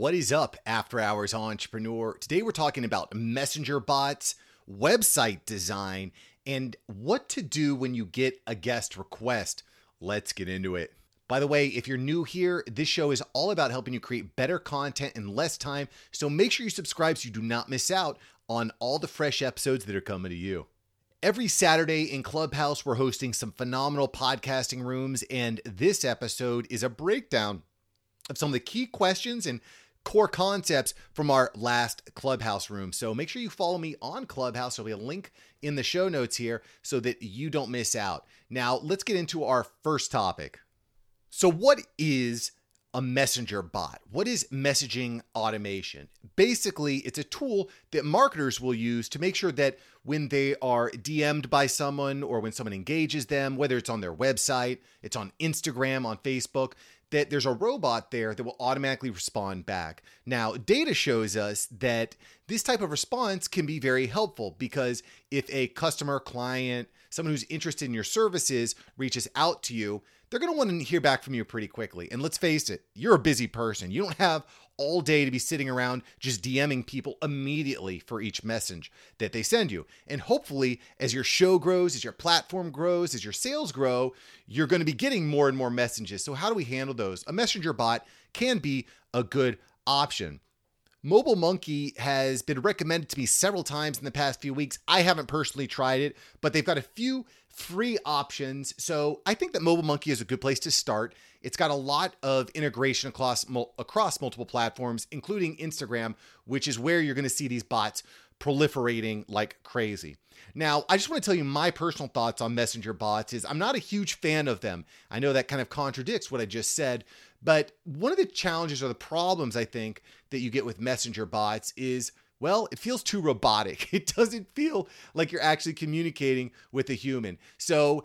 What is up, after hours entrepreneur? Today we're talking about messenger bots, website design, and what to do when you get a guest request. Let's get into it. By the way, if you're new here, this show is all about helping you create better content in less time. So make sure you subscribe so you do not miss out on all the fresh episodes that are coming to you. Every Saturday in Clubhouse, we're hosting some phenomenal podcasting rooms, and this episode is a breakdown of some of the key questions and core concepts from our last Clubhouse room. So make sure you follow me on Clubhouse. There'll be a link in the show notes here so that you don't miss out. Now, let's get into our first topic. So, what is a messenger bot? What is messaging automation? Basically, it's a tool that marketers will use to make sure that when they are DM'd by someone or when someone engages them, whether it's on their website, it's on Instagram, on Facebook, that there's a robot there that will automatically respond back. Now, data shows us that this type of response can be very helpful because if a customer, client, someone who's interested in your services reaches out to you, they're going to want to hear back from you pretty quickly. And let's face it, you're a busy person. You don't have all day to be sitting around just DMing people immediately for each message that they send you. And hopefully, as your show grows, as your platform grows, as your sales grow, you're going to be getting more and more messages. So, how do we handle those? A messenger bot can be a good option. Mobile Monkey has been recommended to me several times in the past few weeks. I haven't personally tried it, but they've got a few free options. So I think that Mobile Monkey is a good place to start. It's got a lot of integration across across multiple platforms, including Instagram, which is where you're going to see these bots proliferating like crazy. Now, I just want to tell you my personal thoughts on messenger bots is I'm not a huge fan of them. I know that kind of contradicts what I just said, but one of the challenges or the problems I think that you get with messenger bots is well, it feels too robotic. It doesn't feel like you're actually communicating with a human. So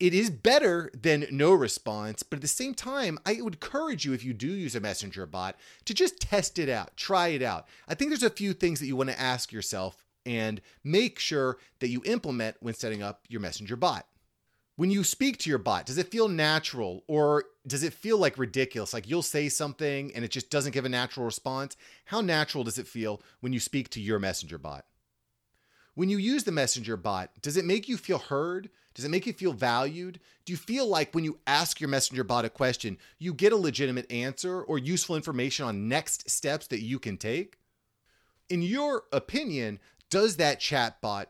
it is better than no response, but at the same time, I would encourage you if you do use a messenger bot to just test it out, try it out. I think there's a few things that you want to ask yourself and make sure that you implement when setting up your messenger bot. When you speak to your bot, does it feel natural or does it feel like ridiculous? Like you'll say something and it just doesn't give a natural response? How natural does it feel when you speak to your messenger bot? When you use the messenger bot, does it make you feel heard? Does it make you feel valued? Do you feel like when you ask your messenger bot a question, you get a legitimate answer or useful information on next steps that you can take? In your opinion, does that chatbot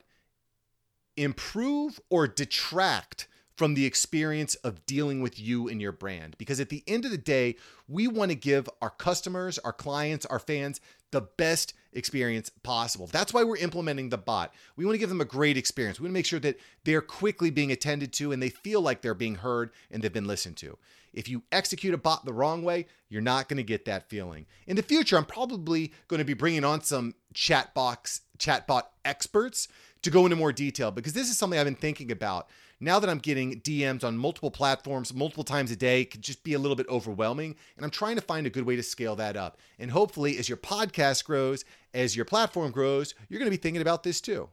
improve or detract from the experience of dealing with you and your brand. Because at the end of the day, we want to give our customers, our clients, our fans the best experience possible. That's why we're implementing the bot. We want to give them a great experience. We want to make sure that they're quickly being attended to and they feel like they're being heard and they've been listened to. If you execute a bot the wrong way, you're not going to get that feeling. In the future, I'm probably going to be bringing on some chat box chatbot experts to go into more detail because this is something I've been thinking about. Now that I'm getting DMs on multiple platforms multiple times a day, could just be a little bit overwhelming. And I'm trying to find a good way to scale that up. And hopefully, as your podcast grows, as your platform grows, you're going to be thinking about this too.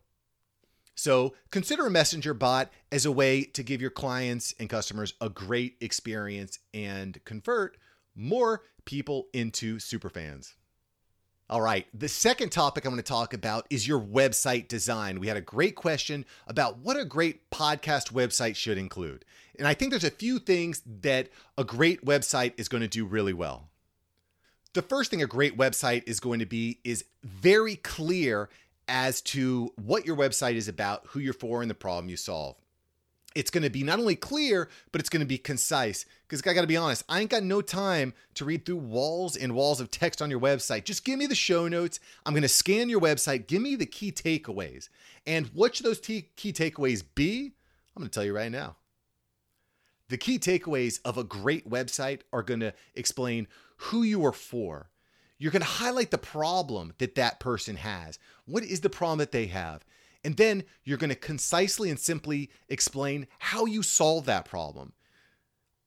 So consider a messenger bot as a way to give your clients and customers a great experience and convert more people into superfans. All right, the second topic I'm going to talk about is your website design. We had a great question about what a great podcast website should include. And I think there's a few things that a great website is going to do really well. The first thing a great website is going to be is very clear as to what your website is about, who you're for, and the problem you solve it's going to be not only clear, but it's going to be concise. Because I got to be honest, I ain't got no time to read through walls and walls of text on your website. Just give me the show notes. I'm going to scan your website. Give me the key takeaways. And what should those t- key takeaways be? I'm going to tell you right now. The key takeaways of a great website are going to explain who you are for. You're going to highlight the problem that that person has. What is the problem that they have? And then you're going to concisely and simply explain how you solve that problem.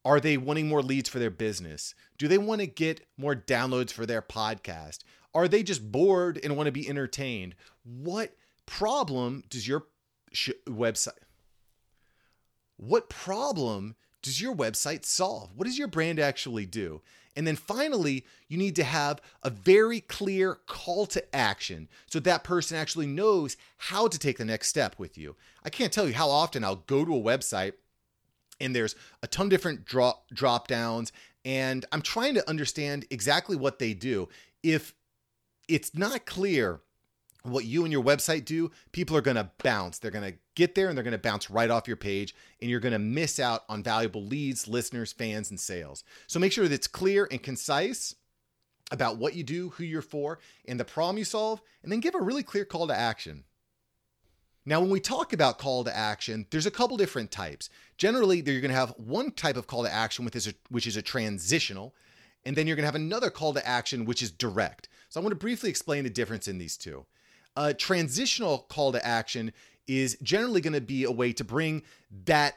Are they wanting more leads for their business? Do they want to get more downloads for their podcast? Are they just bored and want to be entertained? What problem does your sh- website what problem does your website solve? What does your brand actually do? And then finally, you need to have a very clear call to action so that person actually knows how to take the next step with you. I can't tell you how often I'll go to a website and there's a ton of different drop drop downs and I'm trying to understand exactly what they do. If it's not clear what you and your website do, people are going to bounce. They're going to get there and they're going to bounce right off your page, and you're going to miss out on valuable leads, listeners, fans, and sales. So make sure that it's clear and concise about what you do, who you're for, and the problem you solve, and then give a really clear call to action. Now, when we talk about call to action, there's a couple different types. Generally, you're going to have one type of call to action, which is a transitional, and then you're going to have another call to action, which is direct. So I want to briefly explain the difference in these two. A transitional call to action is generally going to be a way to bring that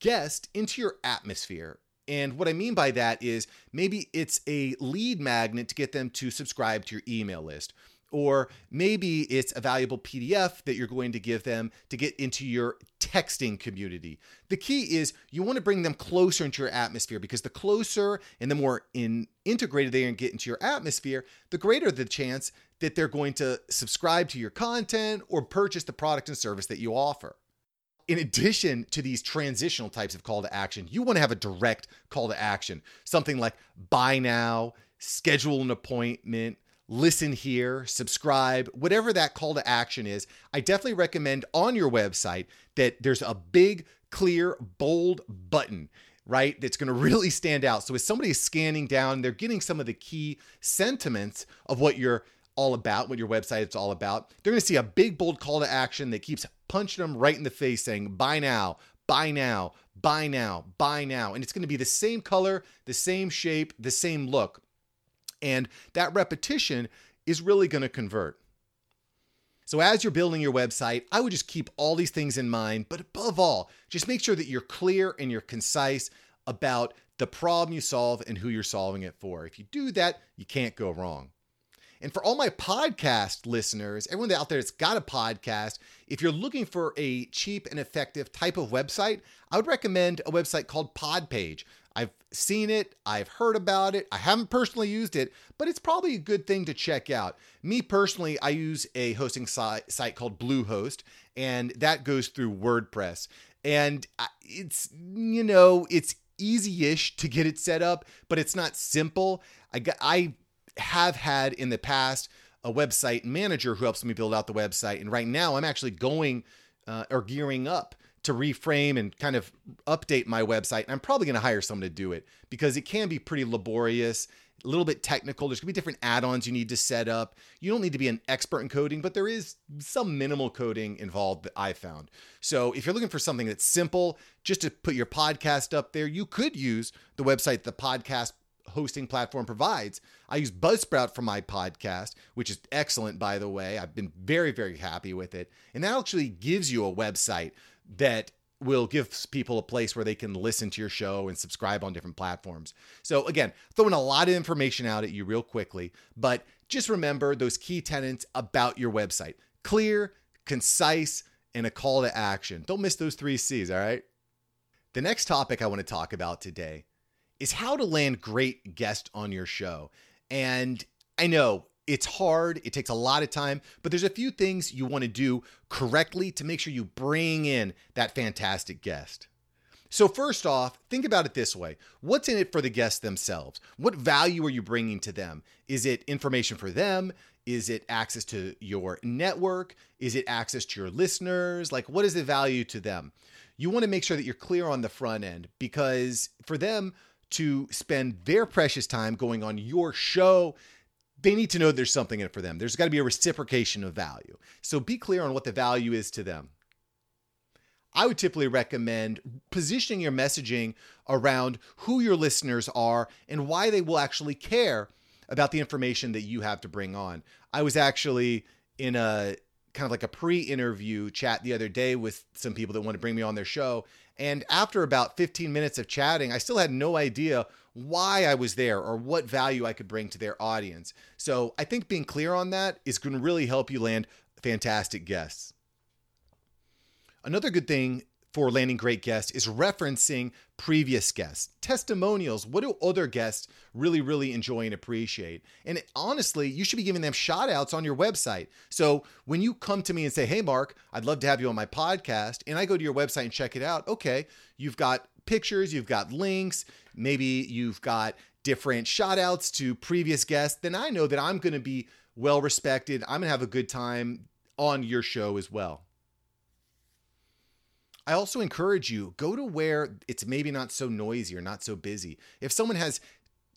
guest into your atmosphere. And what I mean by that is maybe it's a lead magnet to get them to subscribe to your email list or maybe it's a valuable PDF that you're going to give them to get into your texting community. The key is you want to bring them closer into your atmosphere because the closer and the more in, integrated they get into your atmosphere, the greater the chance that they're going to subscribe to your content or purchase the product and service that you offer. In addition to these transitional types of call to action, you want to have a direct call to action, something like buy now, schedule an appointment, listen here, subscribe, whatever that call to action is, I definitely recommend on your website that there's a big, clear, bold button. Right, that's going to really stand out. So, as somebody is scanning down, they're getting some of the key sentiments of what you're all about, what your website is all about. They're going to see a big, bold call to action that keeps punching them right in the face, saying, buy now, buy now, buy now, buy now. And it's going to be the same color, the same shape, the same look. And that repetition is really going to convert. So, as you're building your website, I would just keep all these things in mind, but above all, just make sure that you're clear and you're concise about the problem you solve and who you're solving it for. If you do that, you can't go wrong. And for all my podcast listeners, everyone out there that's got a podcast, if you're looking for a cheap and effective type of website, I would recommend a website called Podpage. I've seen it, I've heard about it, I haven't personally used it, but it's probably a good thing to check out. Me personally, I use a hosting site, called Bluehost, and that goes through WordPress. And it's, you know, it's easy ish to get it set up, but it's not simple. I, got, I have had in the past a website manager who helps me build out the website. And right now I'm actually going uh, or gearing up to reframe and kind of update my website. And I'm probably going to hire someone to do it because it can be pretty laborious, a little bit technical. There's going to be different add ons you need to set up. You don't need to be an expert in coding, but there is some minimal coding involved that I found. So if you're looking for something that's simple, just to put your podcast up there, you could use the website the podcast hosting platform provides. I use Buzzsprout for my podcast, which is excellent, by the way. I've been very, very happy with it. And that actually gives you a website that will give people a place where they can listen to your show and subscribe on different platforms. So, again, throwing a lot of information out at you real quickly, but just remember those key tenets about your website clear, concise, and a call to action. Don't miss those three C's, all right? The next topic I want to talk about today is how to land great guests on your show. And I know it's hard, it takes a lot of time, but there's a few things you want to do correctly to make sure you bring in that fantastic guest. So, first off, think about it this way What's in it for the guests themselves? What value are you bringing to them? Is it information for them? Is it access to your network? Is it access to your listeners? Like, what is the value to them? You want to make sure that you're clear on the front end because for them to spend their precious time going on your show, they need to know there's something in it for them. There's got to be a reciprocation of value. So be clear on what the value is to them. I would typically recommend positioning your messaging around who your listeners are and why they will actually care about the information that you have to bring on. I was actually in a kind of like a pre interview chat the other day with some people that want to bring me on their show. And after about 15 minutes of chatting, I still had no idea why I was there or what value I could bring to their audience. So I think being clear on that is going to really help you land fantastic guests. Another good thing for landing great guests is referencing previous guests, testimonials. What do other guests really, really enjoy and appreciate? And honestly, you should be giving them shout outs on your website. So when you come to me and say, Hey, Mark, I'd love to have you on my podcast, and I go to your website and check it out, okay, you've got pictures, you've got links, maybe you've got different shout outs to previous guests, then I know that I'm going to be well respected. I'm going to have a good time on your show as well. I also encourage you go to where it's maybe not so noisy or not so busy. If someone has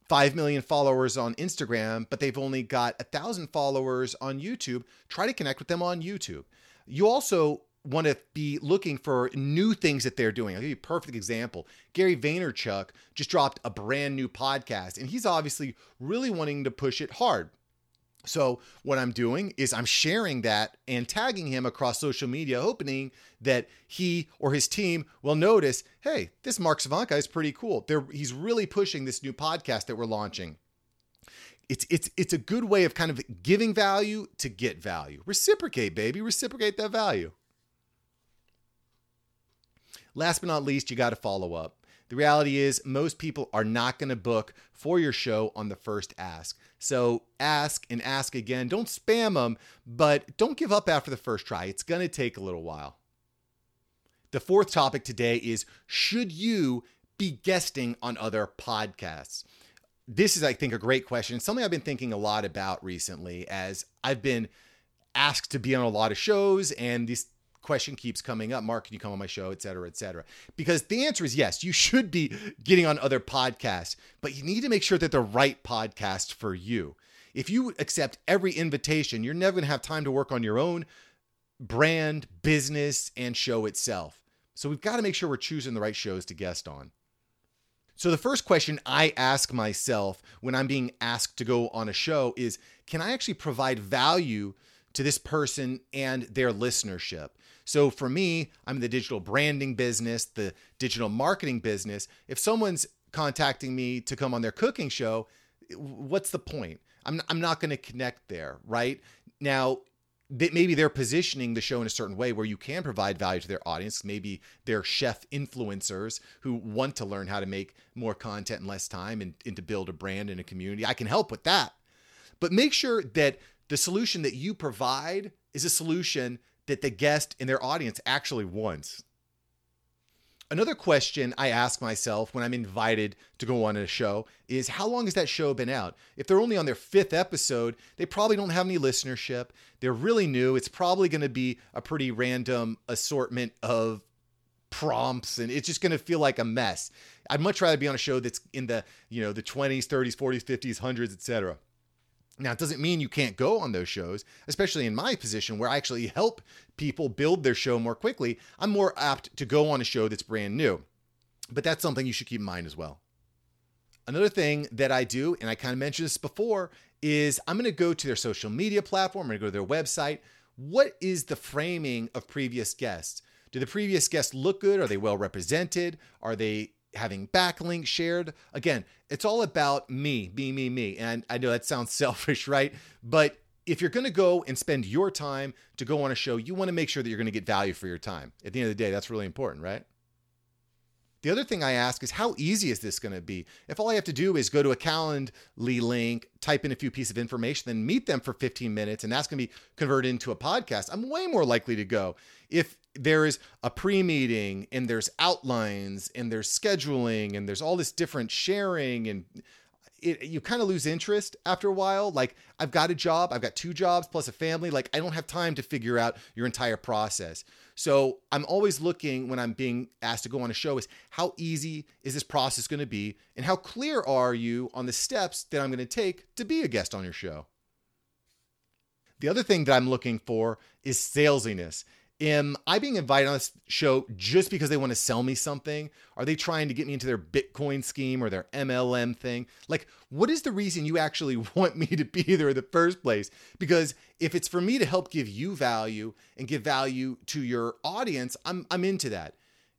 5 million followers on Instagram, but they've only got a thousand followers on YouTube, try to connect with them on YouTube. You also want to be looking for new things that they're doing. I'll give you a perfect example. Gary Vaynerchuk just dropped a brand new podcast, and he's obviously really wanting to push it hard. So what I'm doing is I'm sharing that and tagging him across social media, hoping that he or his team will notice, hey, this Mark Savanka is pretty cool. They're, he's really pushing this new podcast that we're launching. It's it's it's a good way of kind of giving value to get value. Reciprocate, baby. Reciprocate that value. Last but not least, you got to follow up. The reality is, most people are not going to book for your show on the first ask. So ask and ask again. Don't spam them, but don't give up after the first try. It's going to take a little while. The fourth topic today is Should you be guesting on other podcasts? This is, I think, a great question. something I've been thinking a lot about recently as I've been asked to be on a lot of shows and these question keeps coming up mark can you come on my show et cetera et cetera. Because the answer is yes you should be getting on other podcasts but you need to make sure that the right podcast for you. If you accept every invitation you're never going to have time to work on your own brand business and show itself. So we've got to make sure we're choosing the right shows to guest on. So, the first question I ask myself when I'm being asked to go on a show is Can I actually provide value to this person and their listenership? So for me, I'm in the digital branding business, the digital marketing business. If someone's contacting me to come on their cooking show, what's the point? I'm, I'm not going to connect there, right? Now, maybe they're positioning the show in a certain way where you can provide value to their audience. Maybe they're chef influencers who want to learn how to make more content in less time and, and to build a brand and a community. I can help with that. But make sure that the solution that you provide is a solution that the guest and their audience actually wants. Another question I ask myself when I'm invited to go on a show is how long has that show been out? If they're only on their fifth episode, they probably don't have any listenership. They're really new. It's probably going to be a pretty random assortment of prompts and it's just going to feel like a mess. I'd much rather be on a show that's in the, you know, the 20s, 30s, 40s, 50s, 100s, etc. Now, it doesn't mean you can't go on those shows, especially in my position where I actually help people build their show more quickly. I'm more apt to go on a show that's brand new. But that's something you should keep in mind as well. Another thing that I do, and I kind of mentioned this before, is I'm going to go to their social media platform, I'm going to go to their website. What is the framing of previous guests? Do the previous guests look good? Are they well represented? Are they having backlinks shared. Again, it's all about me, me, me, me. And I know that sounds selfish, right? But if you're going to go and spend your time to go on a show, you want to make sure that you're going to get value for your time. At the end of the day, that's really important, right? The other thing I ask is how easy is this going to be? If all I have to do is go to a Calendly link, type in a few pieces of information, then meet them for 15 minutes, and that's going to be converted into a podcast, I'm way more likely to go. If there is a pre-meeting and there's outlines and there's scheduling and there's all this different sharing and it, you kind of lose interest after a while. Like, I've got a job, I've got two jobs plus a family. Like, I don't have time to figure out your entire process. So, I'm always looking when I'm being asked to go on a show is how easy is this process going to be? And how clear are you on the steps that I'm going to take to be a guest on your show? The other thing that I'm looking for is salesiness. Am I being invited on this show just because they want to sell me something? Are they trying to get me into their Bitcoin scheme or their MLM thing? Like, what is the reason you actually want me to be there in the first place? Because if it's for me to help give you value and give value to your audience, I'm, I'm into that.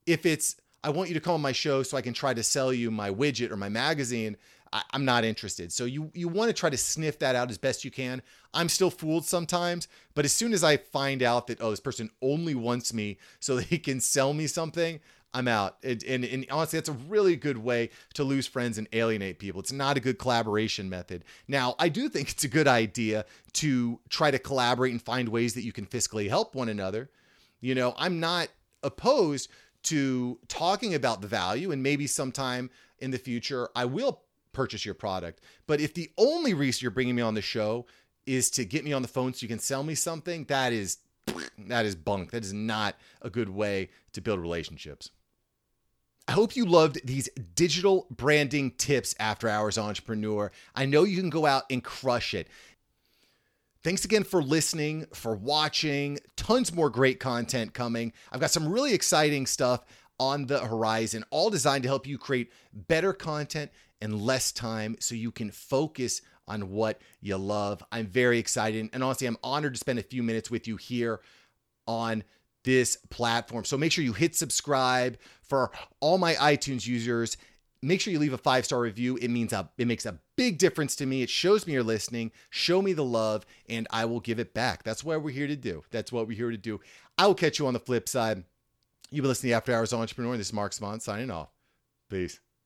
If it's, I want you to come on my show so I can try to sell you my widget or my magazine, I, am not interested. So you you want to try to sniff that out as best you can. I'm still fooled sometimes, but as soon as I find out that oh this person only wants me so they can sell me something, I'm out. And, and, and, honestly, that's a really good way to lose friends and alienate people. It's not a good collaboration method. Now, I do think it's a good idea to try to collaborate and find ways that you can fiscally help one another. You know, I'm not opposed to talking about the value, and maybe sometime in the future, I will purchase your product. But if the only reason you're bringing me on the show is to get me on the phone so you can sell me something, that is that is bunk. That is not a good way to build relationships. I hope you loved these digital branding tips after hours entrepreneur. I know you can go out and crush it. Thanks again for listening, for watching. Tons more great content coming. I've got some really exciting stuff on the horizon, all designed to help you create better content in less time so you can focus on what you love. I'm very excited. And honestly, I'm honored to spend a few minutes with you here on this platform. So make sure you hit subscribe for all my iTunes users. Make sure you leave a five star review. It means a, it makes a big difference to me. It shows me you're listening. Show me the love, and I will give it back. That's what we're here to do. That's what we're here to do. I will catch you on the flip side. You've been listening to After Hours Entrepreneur. This is Mark Savant signing off. Peace.